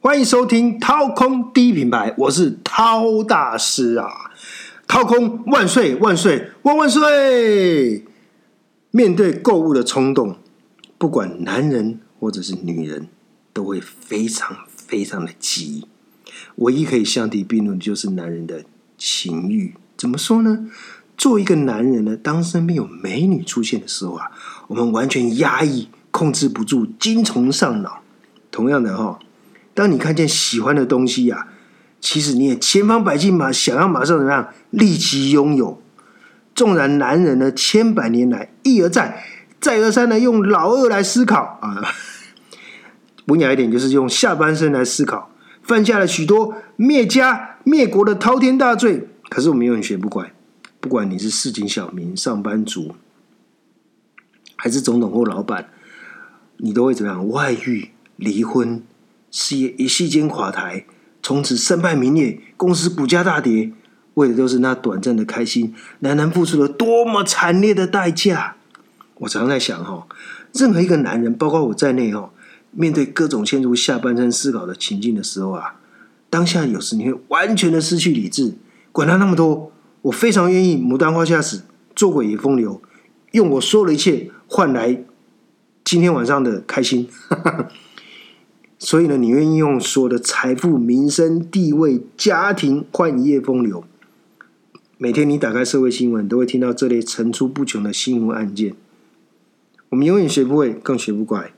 欢迎收听掏空第一品牌，我是掏大师啊！掏空万岁万岁万万岁！面对购物的冲动，不管男人或者是女人，都会非常非常的急。唯一可以相提并论的就是男人的情欲。怎么说呢？作为一个男人呢，当身边有美女出现的时候啊，我们完全压抑、控制不住，精虫上脑。同样的哈。当你看见喜欢的东西呀，其实你也千方百计嘛，想要马上怎么样立即拥有。纵然男人呢，千百年来一而再、再而三的用老二来思考啊，文雅一点就是用下半身来思考，犯下了许多灭家灭国的滔天大罪。可是我们永远学不乖，不管你是市井小民、上班族，还是总统或老板，你都会怎么样？外遇、离婚。事业一夕间垮台，从此身败名裂，公司股价大跌，为的都是那短暂的开心。男人付出了多么惨烈的代价？我常在想哈，任何一个男人，包括我在内哈，面对各种陷入下半身思考的情境的时候啊，当下有时你会完全的失去理智，管他那么多，我非常愿意牡丹花下死，做鬼也风流，用我所有的一切换来今天晚上的开心。所以呢，你愿意用所有的财富、名声、地位、家庭换一夜风流？每天你打开社会新闻，都会听到这类层出不穷的新闻案件。我们永远学不会，更学不乖。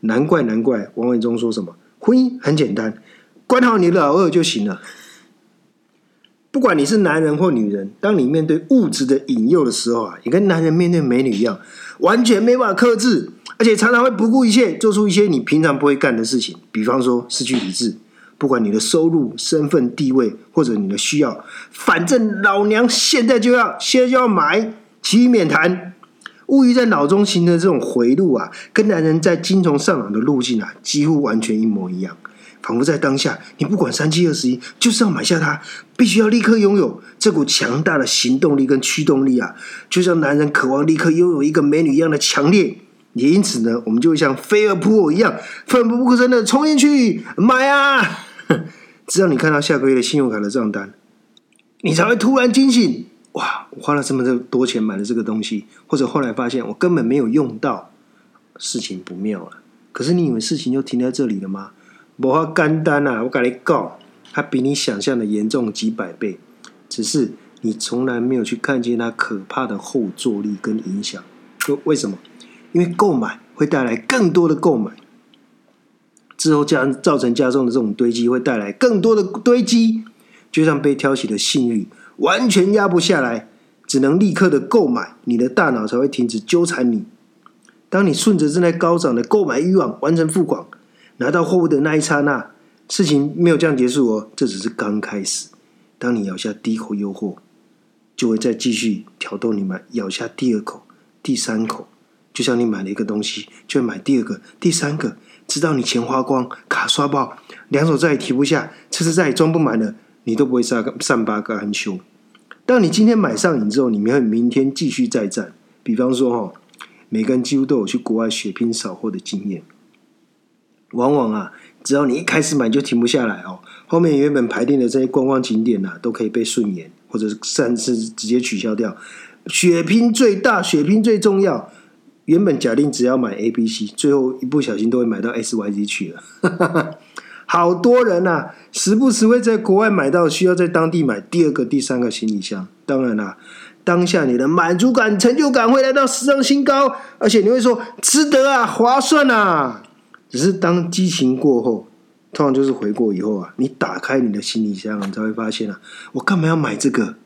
难怪难怪，王伟忠说什么？婚姻很简单，管好你的老二就行了。不管你是男人或女人，当你面对物质的引诱的时候啊，也跟男人面对美女一样，完全没办法克制。而且常常会不顾一切做出一些你平常不会干的事情，比方说失去理智，不管你的收入、身份、地位或者你的需要，反正老娘现在就要，现在就要买，其余免谈。物欲在脑中形成的这种回路啊，跟男人在精虫上脑的路径啊，几乎完全一模一样。仿佛在当下，你不管三七二十一，就是要买下它，必须要立刻拥有这股强大的行动力跟驱动力啊，就像男人渴望立刻拥有一个美女一样的强烈。也因此呢，我们就会像飞蛾扑火一样，奋不顾身的冲进去买啊！直到你看到下个月的信用卡的账单，你才会突然惊醒。哇，我花了这么多钱买了这个东西，或者后来发现我根本没有用到，事情不妙了。可是你以为事情就停在这里了吗？我花干单啊！我跟你告，它比你想象的严重几百倍。只是你从来没有去看见它可怕的后坐力跟影响。就为什么？因为购买会带来更多的购买，之后加造成加重的这种堆积，会带来更多的堆积，就像被挑起的性欲完全压不下来，只能立刻的购买，你的大脑才会停止纠缠你。当你顺着正在高涨的购买欲望完成付款，拿到货物的那一刹那，事情没有这样结束哦，这只是刚开始。当你咬下第一口诱惑，就会再继续挑逗你买，咬下第二口、第三口。就像你买了一个东西，就会买第二个、第三个，直到你钱花光、卡刷爆，两手再也提不下，车子再也装不满了，你都不会上上八个安休。当你今天买上瘾之后，你们会明天继续再战。比方说哈，每个人几乎都有去国外血拼扫货的经验。往往啊，只要你一开始买就停不下来哦，后面原本排定的这些观光景点呐，都可以被顺延，或者是甚至直接取消掉。血拼最大，血拼最重要。原本假定只要买 A、B、C，最后一不小心都会买到 S、Y、Z 去了。好多人呐，时不时会在国外买到需要在当地买第二个、第三个行李箱。当然啦，当下你的满足感、成就感会来到史上新高，而且你会说值得啊，划算啊。只是当激情过后，通常就是回国以后啊，你打开你的行李箱，你才会发现啊，我干嘛要买这个？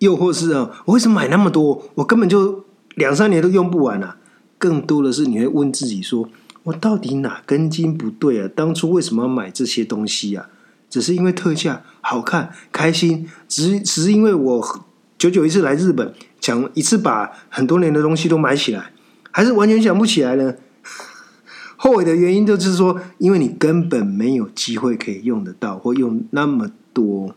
又或是啊，我为什么买那么多？我根本就。两三年都用不完啊！更多的是你会问自己说：“我到底哪根筋不对啊？当初为什么要买这些东西啊？只是因为特价好看、开心，只是只是因为我久久一次来日本，想一次把很多年的东西都买起来，还是完全想不起来呢？后悔的原因就是说，因为你根本没有机会可以用得到，或用那么多。”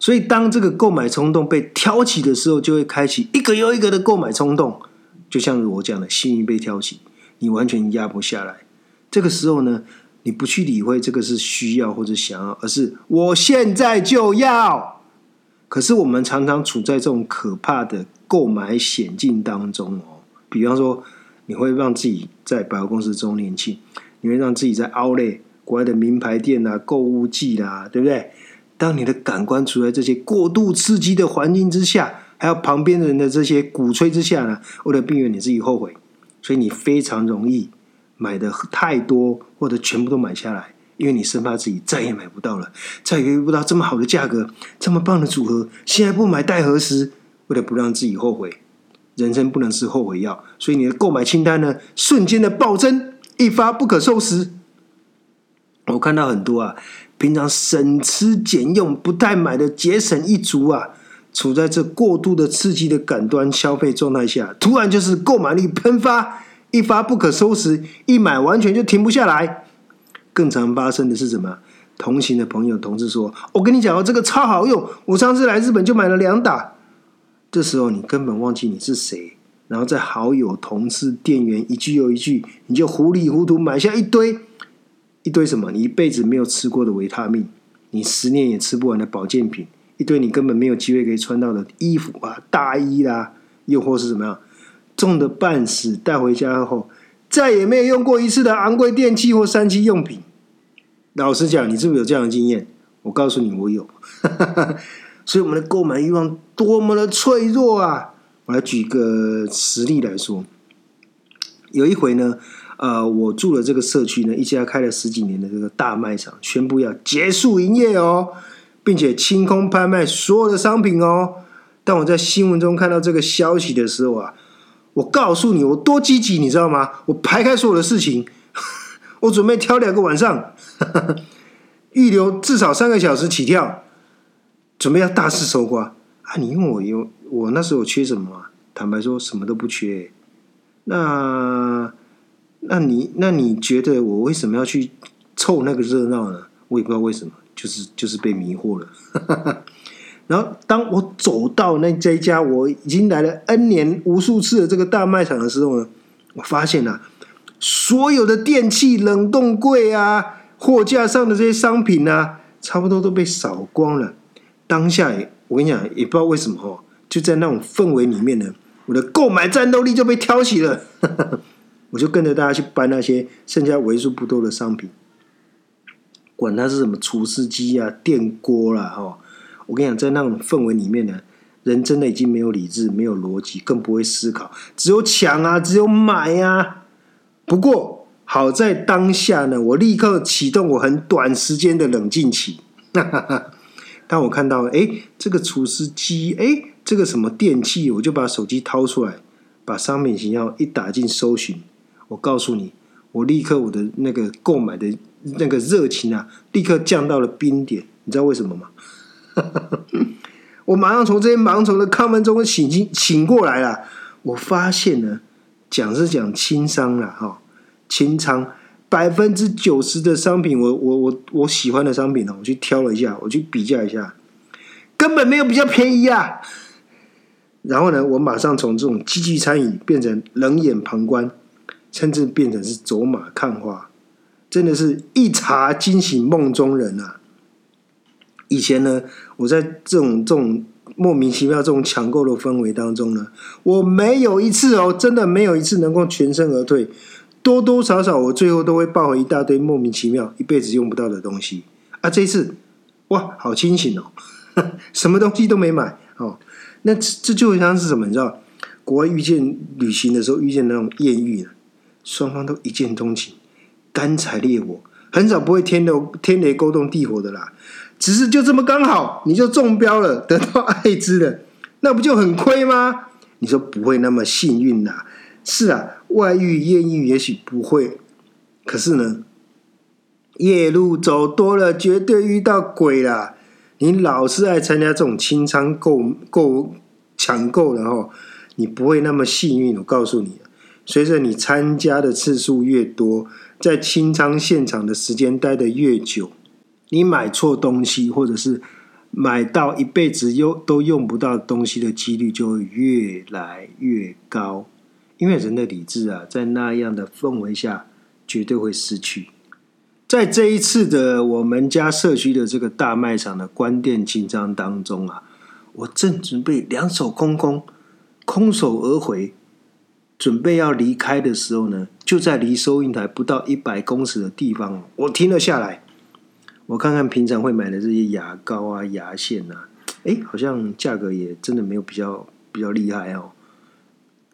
所以，当这个购买冲动被挑起的时候，就会开启一个又一个的购买冲动。就像我讲的，幸运被挑起，你完全压不下来。这个时候呢，你不去理会这个是需要或者想要，而是我现在就要。可是我们常常处在这种可怕的购买险境当中哦。比方说，你会让自己在百货公司周年庆，你会让自己在 Outlet 国外的名牌店啊、购物季啦，对不对？当你的感官处在这些过度刺激的环境之下，还有旁边人的这些鼓吹之下呢，为了避免你自己后悔，所以你非常容易买的太多，或者全部都买下来，因为你生怕自己再也买不到了，再也遇不到这么好的价格、这么棒的组合，现在不买待何时？为了不让自己后悔，人生不能吃后悔药，所以你的购买清单呢，瞬间的暴增，一发不可收拾。我看到很多啊。平常省吃俭用不太买的节省一族啊，处在这过度的刺激的感官消费状态下，突然就是购买力喷发，一发不可收拾，一买完全就停不下来。更常发生的是什么？同行的朋友、同事说：“我跟你讲哦，这个超好用，我上次来日本就买了两打。”这时候你根本忘记你是谁，然后在好友、同事、店员一句又一句，你就糊里糊涂买下一堆。一堆什么？你一辈子没有吃过的维他命，你十年也吃不完的保健品，一堆你根本没有机会可以穿到的衣服啊、大衣啦，又或是怎么样，重的半死，带回家后再也没有用过一次的昂贵电器或三 C 用品。老实讲，你是不是有这样的经验？我告诉你，我有。所以我们的购买欲望多么的脆弱啊！我来举个实例来说，有一回呢。呃，我住的这个社区呢，一家开了十几年的这个大卖场宣布要结束营业哦，并且清空拍卖所有的商品哦。当我在新闻中看到这个消息的时候啊，我告诉你，我多积极，你知道吗？我排开所有的事情，我准备挑两个晚上，预留至少三个小时起跳，准备要大肆收刮啊！你问我有我那时候缺什么？坦白说，什么都不缺。那。那你那你觉得我为什么要去凑那个热闹呢？我也不知道为什么，就是就是被迷惑了。然后当我走到那这家我已经来了 N 年无数次的这个大卖场的时候呢，我发现啊，所有的电器冷冻柜啊，货架上的这些商品啊，差不多都被扫光了。当下我跟你讲，也不知道为什么哦，就在那种氛围里面呢，我的购买战斗力就被挑起了。我就跟着大家去搬那些剩下为数不多的商品，管它是什么厨师机啊、电锅啦，哈！我跟你讲，在那种氛围里面呢，人真的已经没有理智、没有逻辑，更不会思考，只有抢啊，只有买呀。不过好在当下呢，我立刻启动我很短时间的冷静期。当我看到哎，这个厨师机，哎，这个什么电器，我就把手机掏出来，把商品型号一打进搜寻。我告诉你，我立刻我的那个购买的那个热情啊，立刻降到了冰点。你知道为什么吗？我马上从这些盲从的亢奋中醒醒过来了。我发现呢，讲是讲轻商了哈，清仓百分之九十的商品，我我我我喜欢的商品呢，我去挑了一下，我去比较一下，根本没有比较便宜啊。然后呢，我马上从这种积极参与变成冷眼旁观。甚至变成是走马看花，真的是一查惊醒梦中人啊！以前呢，我在这种这种莫名其妙这种抢购的氛围当中呢，我没有一次哦，真的没有一次能够全身而退，多多少少我最后都会抱回一大堆莫名其妙、一辈子用不到的东西啊！这一次，哇，好清醒哦，什么东西都没买哦。那这这就像是什么？你知道，国外遇见旅行的时候遇见那种艳遇呢？双方都一见钟情，干柴烈火，很少不会天雷天雷勾动地火的啦。只是就这么刚好，你就中标了，得到艾滋了，那不就很亏吗？你说不会那么幸运呐？是啊，外遇艳遇也许不会，可是呢，夜路走多了，绝对遇到鬼啦。你老是爱参加这种清仓购购抢购的哈，你不会那么幸运。我告诉你。随着你参加的次数越多，在清仓现场的时间待得越久，你买错东西，或者是买到一辈子用都用不到东西的几率就会越来越高。因为人的理智啊，在那样的氛围下绝对会失去。在这一次的我们家社区的这个大卖场的关店清仓当中啊，我正准备两手空空、空手而回，准备要离开的时候呢，就在离收银台不到一百公尺的地方，我停了下来。我看看平常会买的这些牙膏啊、牙线啊，哎，好像价格也真的没有比较比较厉害哦。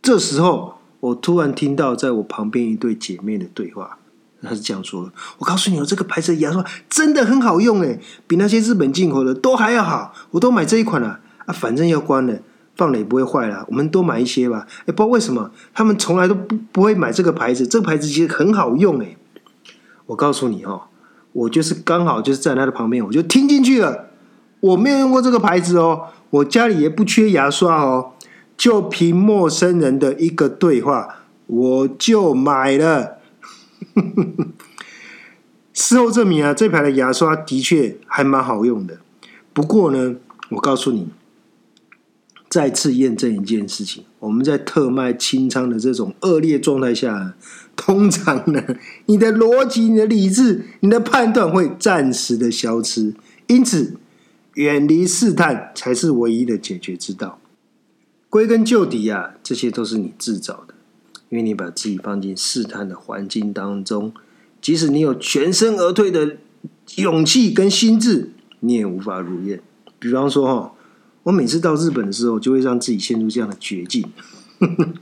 这时候，我突然听到在我旁边一对姐妹的对话。她是这样说的：“我告诉你，这个牌子的牙刷真的很好用诶，比那些日本进口的都还要好。我都买这一款了啊，反正要关了，放了也不会坏了。我们多买一些吧。哎，不知道为什么他们从来都不不会买这个牌子，这个牌子其实很好用诶。我告诉你哦，我就是刚好就是在他的旁边，我就听进去了。我没有用过这个牌子哦，我家里也不缺牙刷哦，就凭陌生人的一个对话，我就买了。”事后证明啊，这排的牙刷的确还蛮好用的。不过呢，我告诉你，再次验证一件事情：我们在特卖清仓的这种恶劣状态下，通常呢，你的逻辑、你的理智、你的判断会暂时的消失。因此，远离试探才是唯一的解决之道。归根究底啊，这些都是你自找的。因为你把自己放进试探的环境当中，即使你有全身而退的勇气跟心智，你也无法如愿。比方说哈，我每次到日本的时候，就会让自己陷入这样的绝境。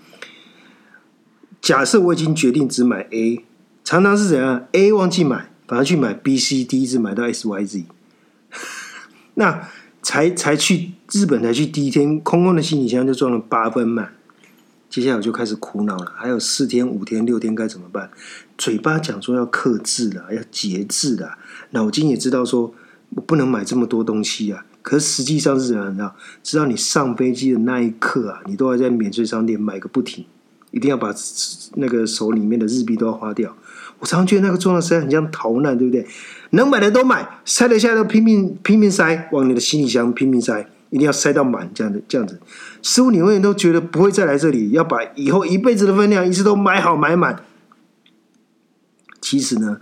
假设我已经决定只买 A，常常是怎样？A 忘记买，反而去买 B、C、D，一直买到 S、Y、Z。那才才去日本才去第一天，空空的行李箱就装了八分满。接下来我就开始苦恼了，还有四天、五天、六天该怎么办？嘴巴讲说要克制了，要节制了，脑筋也知道说我不能买这么多东西啊。可实际上是怎样？知道？直到你上飞机的那一刻啊，你都要在免税商店买个不停，一定要把那个手里面的日币都要花掉。我常觉得那个状态实在很像逃难，对不对？能买的都买，塞得下都拼命拼命塞，往你的行李箱拼命塞。一定要塞到满，这样的这样子，似乎，你永远都觉得不会再来这里，要把以后一辈子的分量一直都买好买满。其实呢，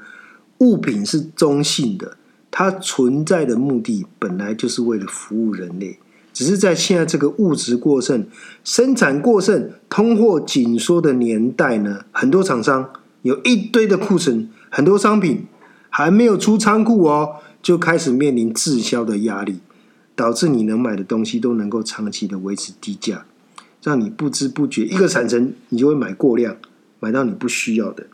物品是中性的，它存在的目的本来就是为了服务人类，只是在现在这个物质过剩、生产过剩、通货紧缩的年代呢，很多厂商有一堆的库存，很多商品还没有出仓库哦，就开始面临滞销的压力。导致你能买的东西都能够长期的维持低价，让你不知不觉一个产生你就会买过量，买到你不需要的。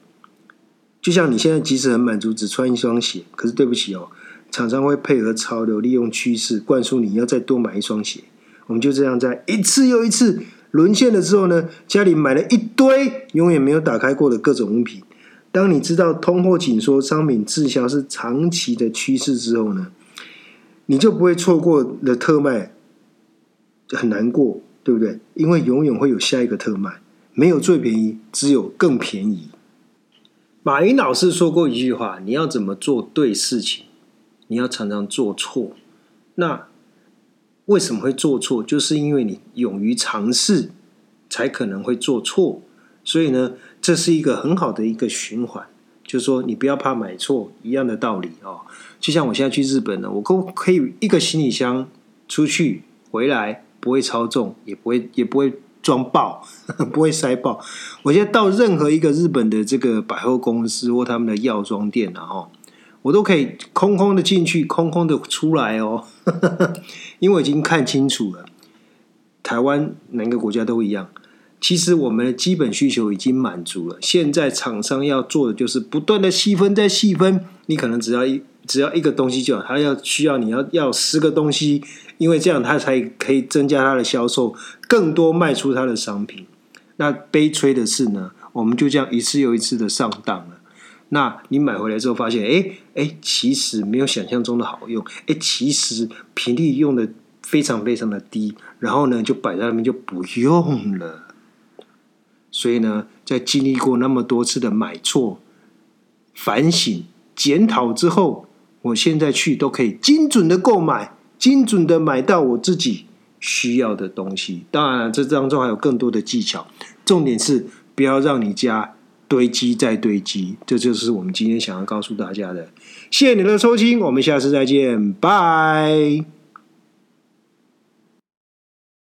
就像你现在即使很满足只穿一双鞋，可是对不起哦，厂商会配合潮流，利用趋势灌输你要再多买一双鞋。我们就这样在一次又一次沦陷了之后呢，家里买了一堆永远没有打开过的各种物品。当你知道通货紧缩、商品滞销是长期的趋势之后呢？你就不会错过了特卖，很难过，对不对？因为永远会有下一个特卖，没有最便宜，只有更便宜。马云老师说过一句话：你要怎么做对事情，你要常常做错。那为什么会做错？就是因为你勇于尝试，才可能会做错。所以呢，这是一个很好的一个循环。就是说，你不要怕买错，一样的道理哦。就像我现在去日本呢，我可可以一个行李箱出去回来，不会超重，也不会也不会装爆，不会塞爆。我现在到任何一个日本的这个百货公司或他们的药妆店，然后我都可以空空的进去，空空的出来哦。因为已经看清楚了，台湾哪个国家都一样。其实我们的基本需求已经满足了，现在厂商要做的就是不断的细分再细分。你可能只要一只要一个东西就好，他要需要你要要十个东西，因为这样他才可以增加他的销售，更多卖出他的商品。那悲催的是呢，我们就这样一次又一次的上当了。那你买回来之后发现，哎哎，其实没有想象中的好用，哎，其实频率用的非常非常的低，然后呢就摆在那边就不用了。所以呢，在经历过那么多次的买错、反省、检讨之后，我现在去都可以精准的购买，精准的买到我自己需要的东西。当然，这当中还有更多的技巧。重点是不要让你家堆积再堆积，这就是我们今天想要告诉大家的。谢谢你的收听，我们下次再见，拜。